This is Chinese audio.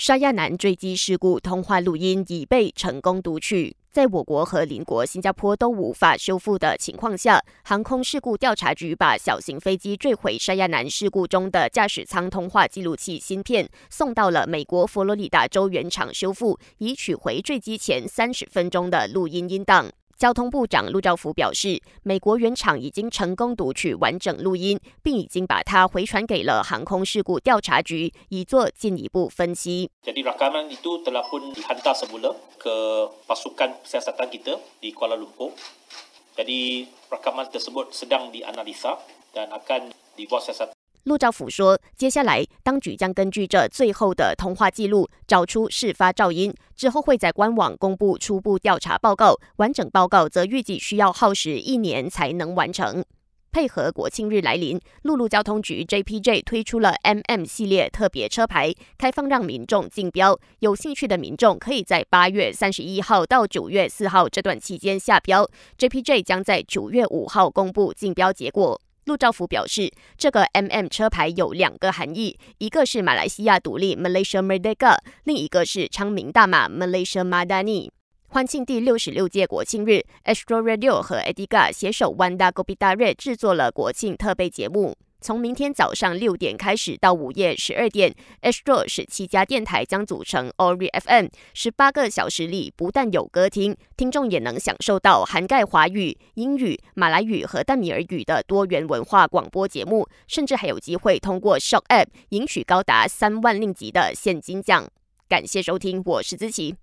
沙亚南坠机事故通话录音已被成功读取。在我国和邻国新加坡都无法修复的情况下，航空事故调查局把小型飞机坠毁沙亚南事故中的驾驶舱通话记录器芯片送到了美国佛罗里达州原厂修复，以取回坠机前三十分钟的录音音档。交通部长陆兆福表示，美国原厂已经成功读取完整录音，并已经把它回传给了航空事故调查局，以做进一步分析。陆兆福说：“接下来，当局将根据这最后的通话记录，找出事发噪音，之后会在官网公布初步调查报告。完整报告则预计需要耗时一年才能完成。配合国庆日来临，陆路交通局 JPJ 推出了 MM 系列特别车牌，开放让民众竞标。有兴趣的民众可以在八月三十一号到九月四号这段期间下标。JPJ 将在九月五号公布竞标结果。”陆兆福表示，这个 MM 车牌有两个含义，一个是马来西亚独立 Malaysia Merdeka，另一个是昌明大马 Malaysia Madani。欢庆第六十六届国庆日，Astro Radio 和 Ediga 携手 Wanda Gopitare 制作了国庆特备节目。从明天早上六点开始到午夜十二点，Astro 十七家电台将组成 Ori FM，十八个小时里不但有歌听，听众也能享受到涵盖华语、英语、马来语和淡米尔语的多元文化广播节目，甚至还有机会通过 Shock App 赢取高达三万令吉的现金奖。感谢收听，我是子琪。